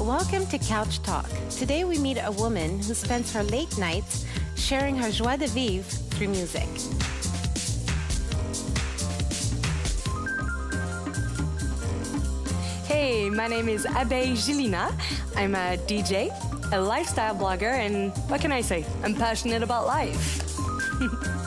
Welcome to Couch Talk. Today we meet a woman who spends her late nights sharing her joie de vivre through music. Hey, my name is Abeille Gelinas. I'm a DJ, a lifestyle blogger, and what can I say? I'm passionate about life.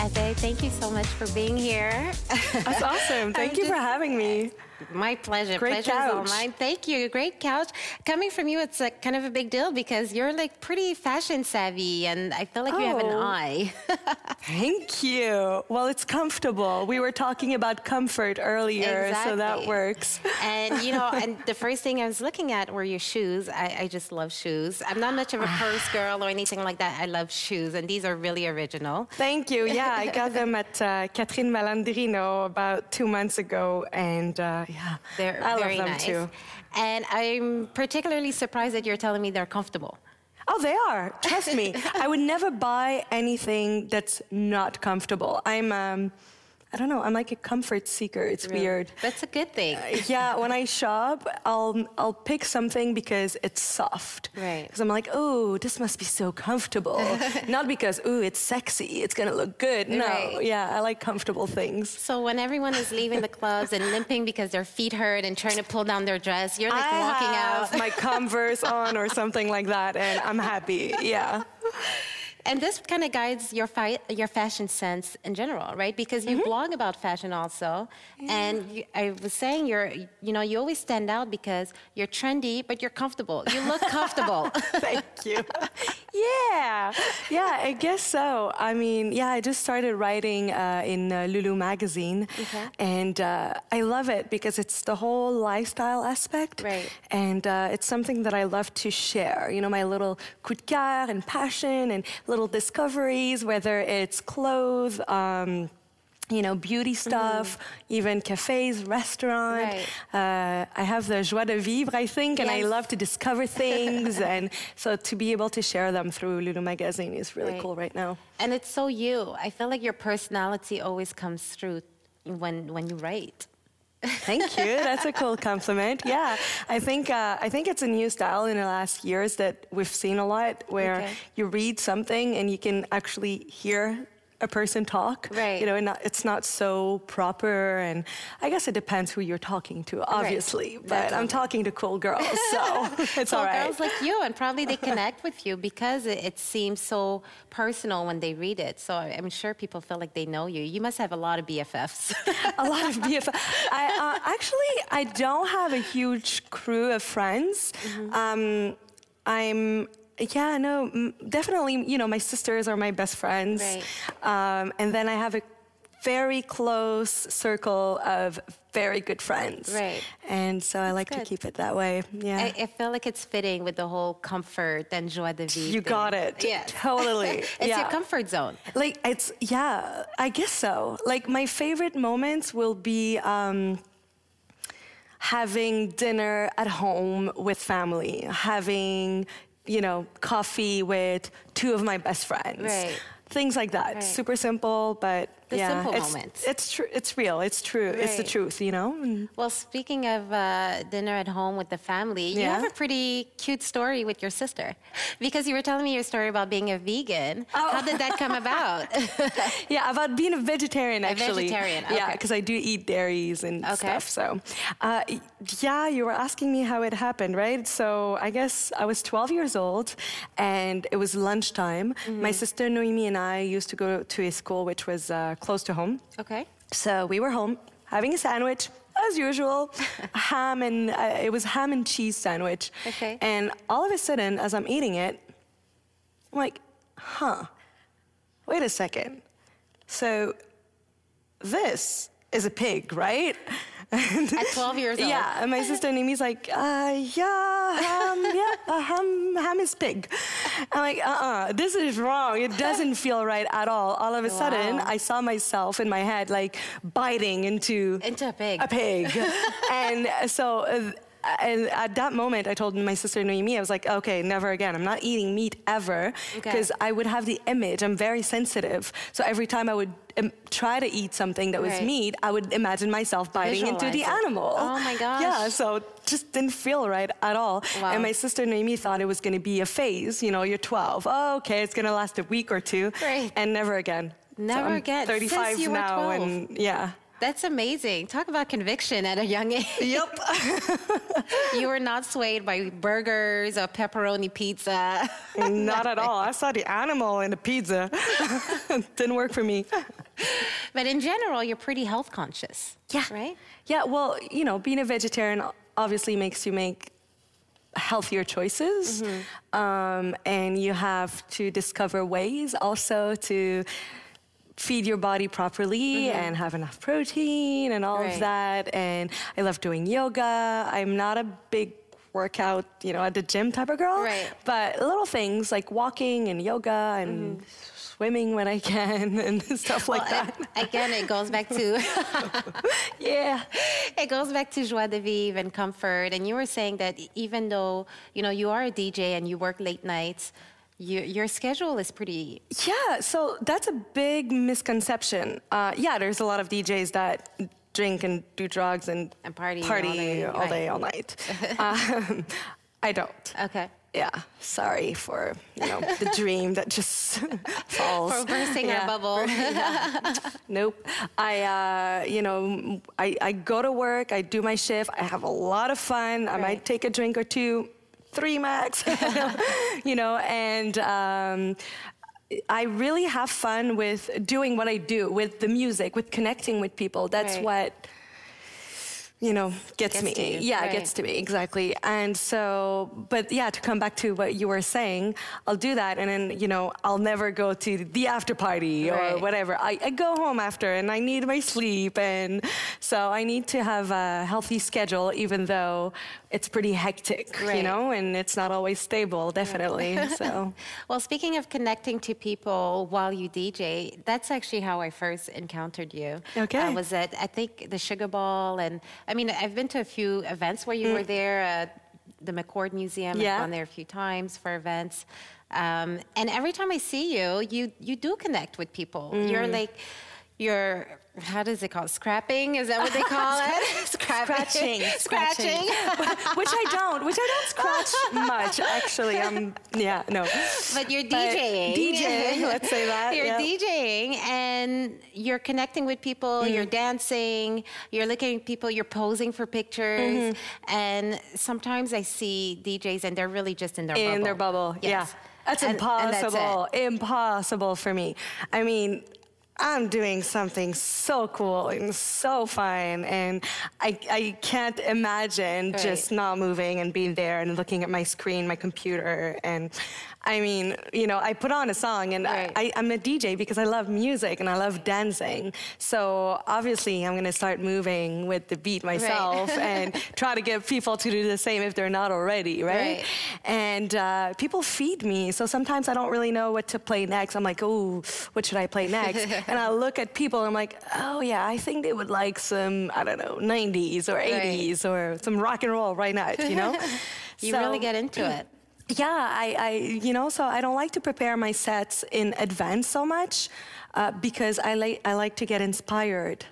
Abeille, thank you so much for being here. That's awesome. Thank you for having me. My pleasure. Great Pleasure's all couch. mine. Thank you. Great couch. Coming from you, it's kind of a big deal because you're like pretty fashion savvy, and I feel like you have an Oh. eye. Thank you. Well, it's comfortable. We were talking about comfort earlier, so that works. and you know, and the first thing I was looking at were your shoes. I, I just love shoes. I'm not much of a purse girl or anything like that. I love shoes, and these are really original. Thank you. Yeah, I got them at uh, Catherine Malandrino about two months ago, and uh, yeah, They're I very love them nice. too. And I'm particularly surprised that you're telling me they're comfortable. Oh, they are. Trust me. I would never buy anything that's not comfortable. I'm, um, I don't know. I'm like a comfort seeker. It's weird. That's a good thing. Uh, yeah, when I shop, I'll I'll pick something because it's soft. Right. Because I'm like, oh, this must be so comfortable. Not because, oh, it's sexy. It's gonna look good. No. Right. Yeah, I like comfortable things. So when everyone is leaving the clubs and limping because their feet hurt and trying to pull down their dress, you're like I walking have out. my Converse on or something like that, and I'm happy. Yeah. And this kind of guides your fi- your fashion sense in general, right? Because you blog about fashion also, and you, I was saying you're, you know, you always stand out because you're trendy, but you're comfortable. You look comfortable. Thank you. yeah, yeah, I guess so. I mean, yeah, I just started writing uh, in uh, Lulu magazine, Okay. and uh, I love it because it's the whole lifestyle aspect, Right. And uh, it's something that I love to share. You know, my little coup de cœur and passion and little discoveries, whether it's clothes. Um, you know, beauty stuff, even cafes, restaurant. Right. Uh, I have the joie de vivre, I think, and I love to discover things. and so to be able to share them through Lulu Magazine is really Right. cool right now. and it's so you. I feel like your personality always comes through when when you write. Thank you. That's a cool compliment. Yeah, I think uh, I think it's a new style in the last years that we've seen a lot, where Okay. you read something and you can actually hear a person talk. Right. You know, and not, it's not so proper, and I guess it depends who you're talking to, obviously. But I'm talking to cool girls, so it's Well, all right. girls like you, and probably they connect with you because it, it seems so personal when they read it. So I'm sure people feel like they know you. You must have a lot of BFFs. a lot of BFFs. I uh, actually I don't have a huge crew of friends. Mm-hmm. Um, I'm. Yeah, no, definitely. You know, my sisters are my best friends, Right. um, and then I have a very close circle of very good friends. Right. And so I like to keep it that way. Yeah. I, I feel like it's fitting with the whole comfort and joie de vivre. you thing. got it. Yeah. Totally. it's yeah. your comfort zone. Like it's yeah, I guess so. Like my favorite moments will be um, having dinner at home with family, having you know coffee with two of my best friends. Right. Things like that. Right. Super simple, but The yeah, simple it's, moments. It's true. It's real. It's true. It's the truth. You know. And Well, speaking of uh, dinner at home with the family, you have a pretty cute story with your sister. Because you were telling me your story about being a vegan. Oh. How did that come about? Yeah, about being a vegetarian actually. vegetarian, Yeah, because I do eat dairies and Okay. stuff. So, uh, yeah, you were asking me how it happened, right? So I guess I was 12 years old, and it was lunchtime. Mm-hmm. My sister Noemi and I used to go to a school which was uh, close to home. okay. So we were home having a sandwich. As usual, ham and uh, it was ham and cheese sandwich. Okay. And all of a sudden, as I'm eating it, I'm like, huh, wait a second. So this is a pig, right? At 12 years old. Yeah, and my sister Noemi's like, uh, yeah, um, yeah, uh, ham, ham is pig. I'm like, uh-uh, this is wrong. It doesn't feel right at all. All of a sudden, I saw myself in my head like biting into Into a pig. a pig. and so, uh, and at that moment, I told my sister Noemi, I was like, okay, never again. I'm not eating meat ever Okay. because I would have the image. I'm very sensitive. So every time I would um, try to eat something that was Right. meat, I would imagine myself biting into the it. animal. Oh my gosh. Yeah, so just didn't feel right at all. Wow. And my sister Noemi thought it was going to be a phase. You know, you're 12. Oh, okay, it's going to last a week or two. Right. And never again. Never I'm again. Since 35 you were now, 12. and yeah. That's amazing. Talk about conviction at a young age. Yep. you were not swayed by burgers or pepperoni pizza. Not at all. I saw the animal in the pizza. Didn't work for me. but in general, you're pretty health conscious. Yeah. Right? Yeah, well, you know, being a vegetarian obviously makes you make healthier choices. Um, and you have to discover ways also to feed your body properly mm-hmm. and have enough protein and all Right. of that. And I love doing yoga. I'm not a big workout, you know, at the gym type of girl. Right. But little things like walking and yoga and mm-hmm. swimming when I can and stuff like Well, that. a- again, it goes back to yeah. it goes back to joie de vivre and comfort. And you were saying that even though you know you are a DJ and you work late nights, you, your schedule is pretty. Yeah, so that's a big misconception. Uh, yeah, there's a lot of DJs that drink and do drugs and, And party all day, all right. day, all night. um, I don't. Okay. Yeah, sorry for you know the dream that just falls. For bursting Yeah. our bubble. Nope. I, uh, you know, I, I go to work, I do my shift, I have a lot of fun. I might take a drink or two, three max, you know, and um, I really have fun with doing what I do, with the music, with connecting with people. That's Right. what you know, gets, Gets me. you, Yeah, right. gets to me, exactly. And so, but yeah, to come back to what you were saying, I'll do that and then, you know, I'll never go to the after party or whatever. I, I go home after and I need my sleep. And so I need to have a healthy schedule, even though it's pretty hectic, you know, and it's not always stable, definitely. so, Well, speaking of connecting to people while you DJ, that's actually how I first encountered you. Okay. I was at, I think, the Sugar Ball. And I mean, I've been to a few events where you were there, uh, the McCord Museum. Mm. Yeah. I've gone there a few times for events. Um, and every time I see you, you, you do connect with people. You're Mm. like, you're, how does it called? Scrapping? Is that what they call it? scratching, Scratching. which I don't, which I don't scratch much, actually. Um, yeah, no. But you're But DJing. DJing, let's say that, You're yeah. DJing and you're connecting with people, you're Mm-hmm. dancing, you're looking at people, you're posing for pictures. Mm-hmm. And sometimes I see DJs and they're really just in their bubble. in their bubble. Yes. Yeah. That's And- and that's impossible. impossible for me. I mean, I'm doing something so cool and so fun, and I, I can't imagine Right. just not moving and being there and looking at my screen, my computer. And I mean, you know, I put on a song, and Right. I, I'm a DJ because I love music and I love dancing. So obviously, I'm gonna start moving with the beat myself and try to get people to do the same if they're not already, right? Right. And uh, people feed me, so sometimes I don't really know what to play next. I'm like, oh, what should I play next? and I look at people, and I'm like, oh yeah, I think they would like some, I don't know, 90s or 80s or some rock and roll right now, you know? You So- really get into it. Yeah, I, I, you know, so I don't like to prepare my sets in advance so much uh, because I like, I like to get inspired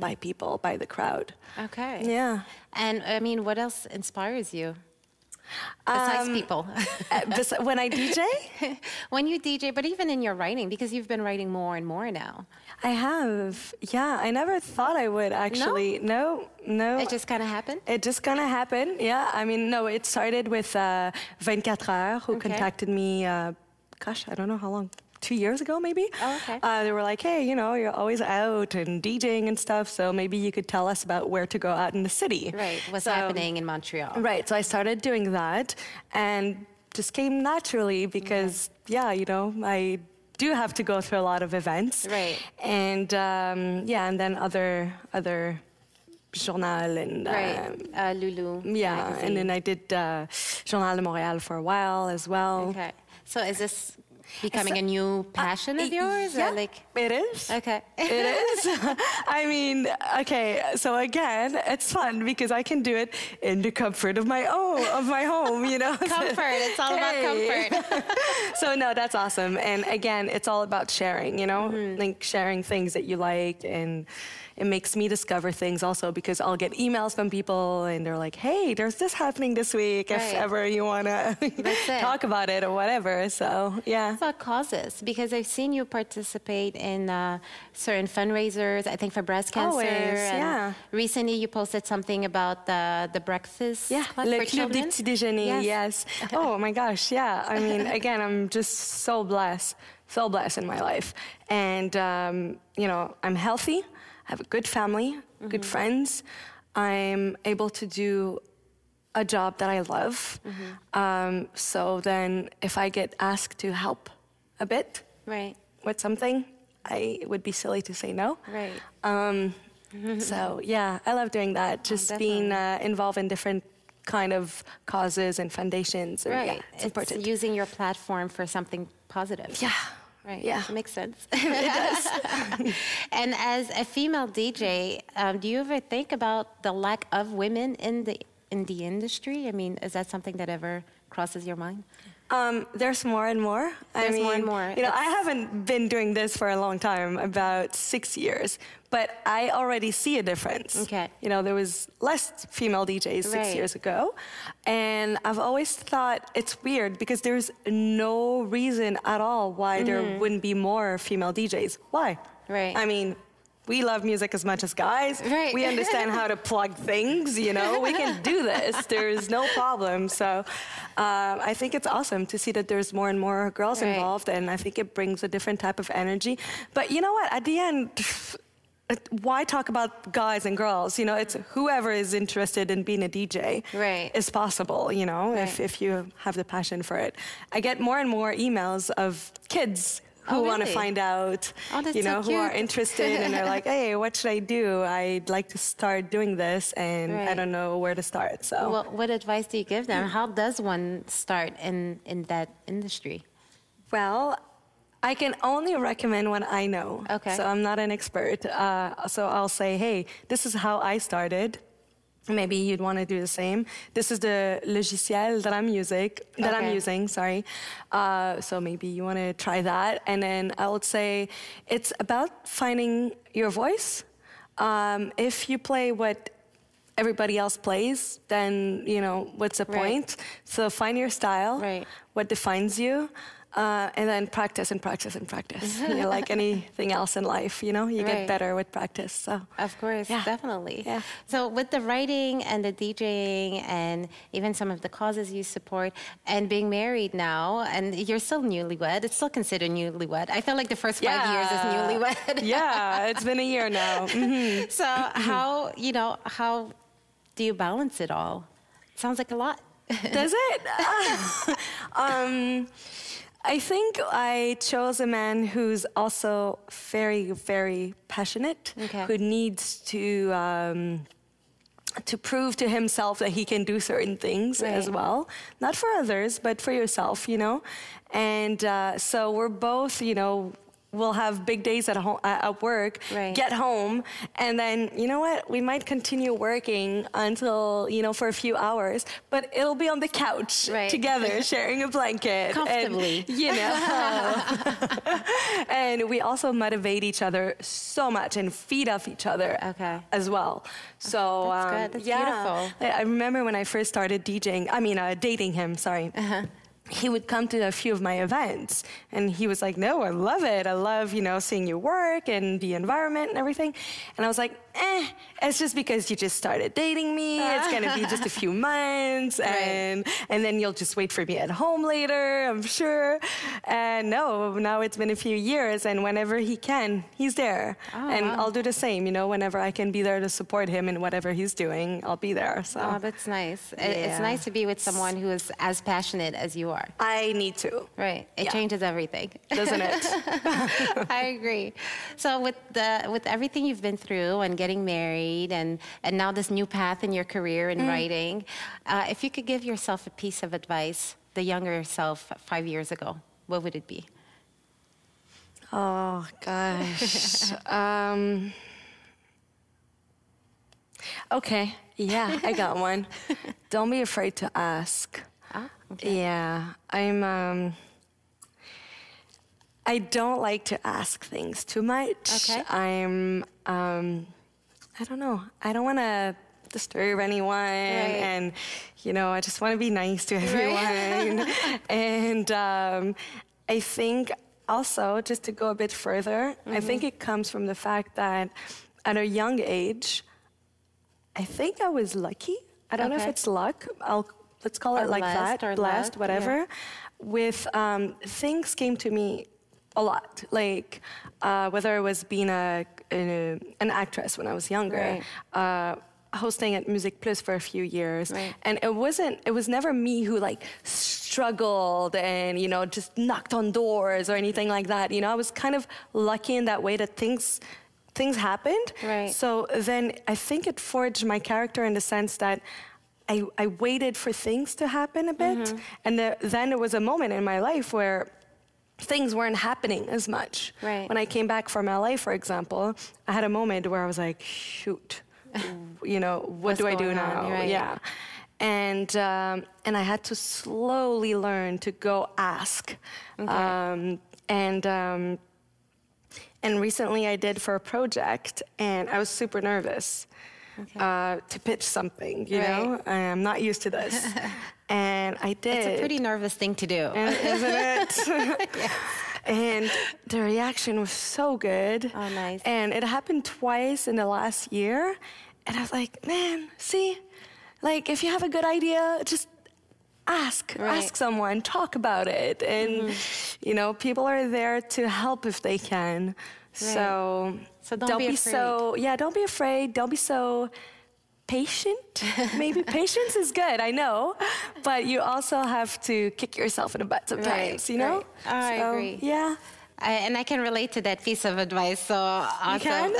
by people, by the crowd. Okay. Yeah. And I mean, what else inspires you? Besides Um, people. Uh, when I DJ, when you DJ, but even in your writing, because you've been writing more and more now. I have. Yeah, I never thought I would actually. No, no. It just kind of happened? It just kind of happened. Yeah. I mean, no, it started with uh, 24 Heures, who Okay. contacted me, uh, gosh, I don't know how long. Two years ago, maybe. Oh, okay. Uh, they were like, "Hey, you know, you're always out and DJing and stuff, so maybe you could tell us about where to go out in the city." Right. What's So- happening in Montreal? Right. So I started doing that, and just came naturally because, yeah, you know, I do have to go through a lot of events. Right. And um, yeah, and then other other Journal and Right. um, Uh, Lulu. yeah, magazine. and then I did uh, Journal de Montréal for a while as well. Okay. So is this becoming So- a new passion Uh, of yours? Yeah, Or like, it is. okay. It is. I mean, okay. So again, it's fun because I can do it in the comfort of my own, of my home. You know, Comfort. It's all about comfort. so no, that's awesome. And again, it's all about sharing. You know, Mm-hmm. like sharing things that you like, and it makes me discover things also because I'll get emails from people and they're like, "Hey, there's this happening this week. If ever you wanna talk about it or whatever." So yeah. About causes because I've seen you participate in uh, certain fundraisers. I think for breast cancer. Always, yeah. Recently, you posted something about the the breakfast Yeah, club le club des children. petits déjeuners. Yes. oh my gosh, yeah. I mean, again, I'm just so blessed, so blessed in my life, and um, you know, I'm healthy. I have a good family, good friends. I'm able to do a job that I love. Um, so then, if I get asked to help a bit Right. with something, I it would be silly to say no. Right. Um, so yeah, I love doing that. Just being uh, involved in different kind of causes and foundations. And, Right. Yeah, it's, important. using your platform for something positive. yeah. Right. Yeah. It Makes sense. it does. and as a female DJ, um, do you ever think about the lack of women in the in the industry? I mean, is that something that ever crosses your mind? Um, there's more and more. I There's mean, more and more. You know, I haven't been doing this for a long time, about six years, but I already see a difference. Okay. You know, there was less female DJs six Right. years ago, and I've always thought it's weird because there's no reason at all why there wouldn't be more female DJs. Why? Mm-hmm. Right. I mean. We love music as much as guys. Right. We understand how to plug things, you know. We can do this. There's no problem. So um, I think it's awesome to see that there's more and more girls Right. involved, and I think it brings a different type of energy. But you know what? At the end, why talk about guys and girls? You know, it's whoever is interested in being a DJ Right. is possible, you know, if, if you have the passion for it. I get more and more emails of kids who Oh, want to find out, Oh, you so know, who are interested and they're like, hey, what should I do? I'd like to start doing this and I don't know where to start. So, Well, what advice do you give them? How does one start in, in that industry? well, I can only recommend what I know. Okay. So I'm not an expert. Uh, so I'll say, hey, this is how I started. Maybe you'd want to do the same. This is the logiciel that I'm using. That I'm using. Sorry. Uh, so maybe you want to try that. And then I would say it's about finding your voice. Um, if you play what everybody else plays, then you know what's the Right. point. So find your style. Right. What defines you. Uh, and then practice and practice and practice. you know, like anything else in life, you know, you Right. get better with practice. So Of course, Yeah. definitely. Yeah. So with the writing and the DJing and even some of the causes you support and being married now and you're still newlywed, it's still considered newlywed. I feel like the first five years is newlywed. yeah, it's been a year now. Mhm. so how, you know, how do you balance it all? Sounds like a lot. Does it? um, I think I chose a man who's also very, very passionate, Okay. who needs to. Um, to prove to himself that he can do certain things as well, not for others, but for yourself, you know. And uh, so we're both, you know, we'll have big days at home at work, Right. get home, and then you know what? We might continue working until you know for a few hours, but it'll be on the couch Right. together, sharing a blanket, and, Comfortably. you know. and we also motivate each other so much and feed off each other Okay. as well. So That's um, good. That's yeah. beautiful. I I remember when I first started DJing. I mean, uh, dating him. Sorry. Uh-huh. He would come to a few of my events, and he was like, "No, I love it. I love you know seeing you work and the environment and everything." And I was like, "Eh, it's just because you just started dating me. It's gonna be just a few months, and and then you'll just wait for me at home later. I'm sure." And no, now it's been a few years, and whenever he can, he's there, Oh, and wow. I'll do the same. You know, whenever I can be there to support him in whatever he's doing, I'll be there. So. Oh, that's nice. It- It's nice to be with someone who is as passionate as you are. Are. I need to. Right. It Yeah. changes everything. Doesn't it? I agree. So with the with everything you've been through and getting married and and now this new path in your career in writing, uh, if you could give yourself a piece of advice, the younger self five years ago, what would it be? Oh gosh. um, okay. Yeah, I got one. Don't be afraid to ask. Okay. Yeah, I'm. Um, I don't like to ask things too much. Okay. I'm. Um, I don't know. I don't want to disturb anyone, right. and you know, I just want to be nice to everyone. Right. and um, I think also, just to go a bit further, I Mm-hmm. think it comes from the fact that at a young age, I think I was lucky. I don't know if it's luck. I'll let's call Or it like blessed that, or blessed, luck, yeah. whatever. With um, things came to me a lot, like uh, whether it was being a, a- an actress when I was younger. Uh, hosting at MusiquePlus for a few years Right. and it wasn't it was never me who like struggled and you know just knocked on doors or anything like that you know I was kind of lucky in that way that things things happened Right. so then I think it forged my character in the sense that I, I waited for things to happen a bit. Mm-hmm. And there, then there was a moment in my life where things weren't happening as much. Right. When I came back from LA, for example, I had a moment where I was like, shoot, you know, what What's do I do on? now? Right. Yeah. And, um, and I had to slowly learn to go ask. Um, and, um, and recently I did for a project, and I was super nervous uh, to pitch something, you know? I'm not used to this. and I did. It's a pretty nervous thing to do. And- Isn't it? And the reaction was so good. Oh, nice. And it happened twice in the last year. And I was like, man, see, like if you have a good idea, just ask, Right. ask someone, talk about it. And, you know, people are there to help if they can. So, So don't be so, yeah, don't be afraid. Don't be so patient. Maybe patience is good, I know, but you also have to kick yourself in the butt sometimes, you know? right. Oh, I agree. Yeah. I, and I can relate to that piece of advice. So awesome.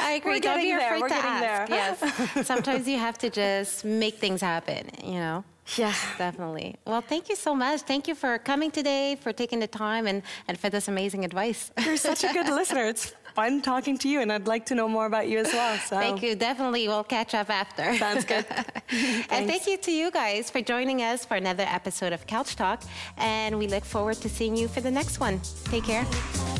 I agree. We're Don't be getting there. afraid We're to ask. Yes. Sometimes you have to just make things happen. You know. Yeah. Definitely. Well, thank you so much. Thank you for coming today, for taking the time, and, and for this amazing advice. You're such a good listener. It's fun talking to you, and I'd like to know more about you as well. So. Thank you. Definitely. We'll catch up after. Sounds good. and thank you to you guys for joining us for another episode of Couch Talk. And we look forward to seeing you for the next one. Take care.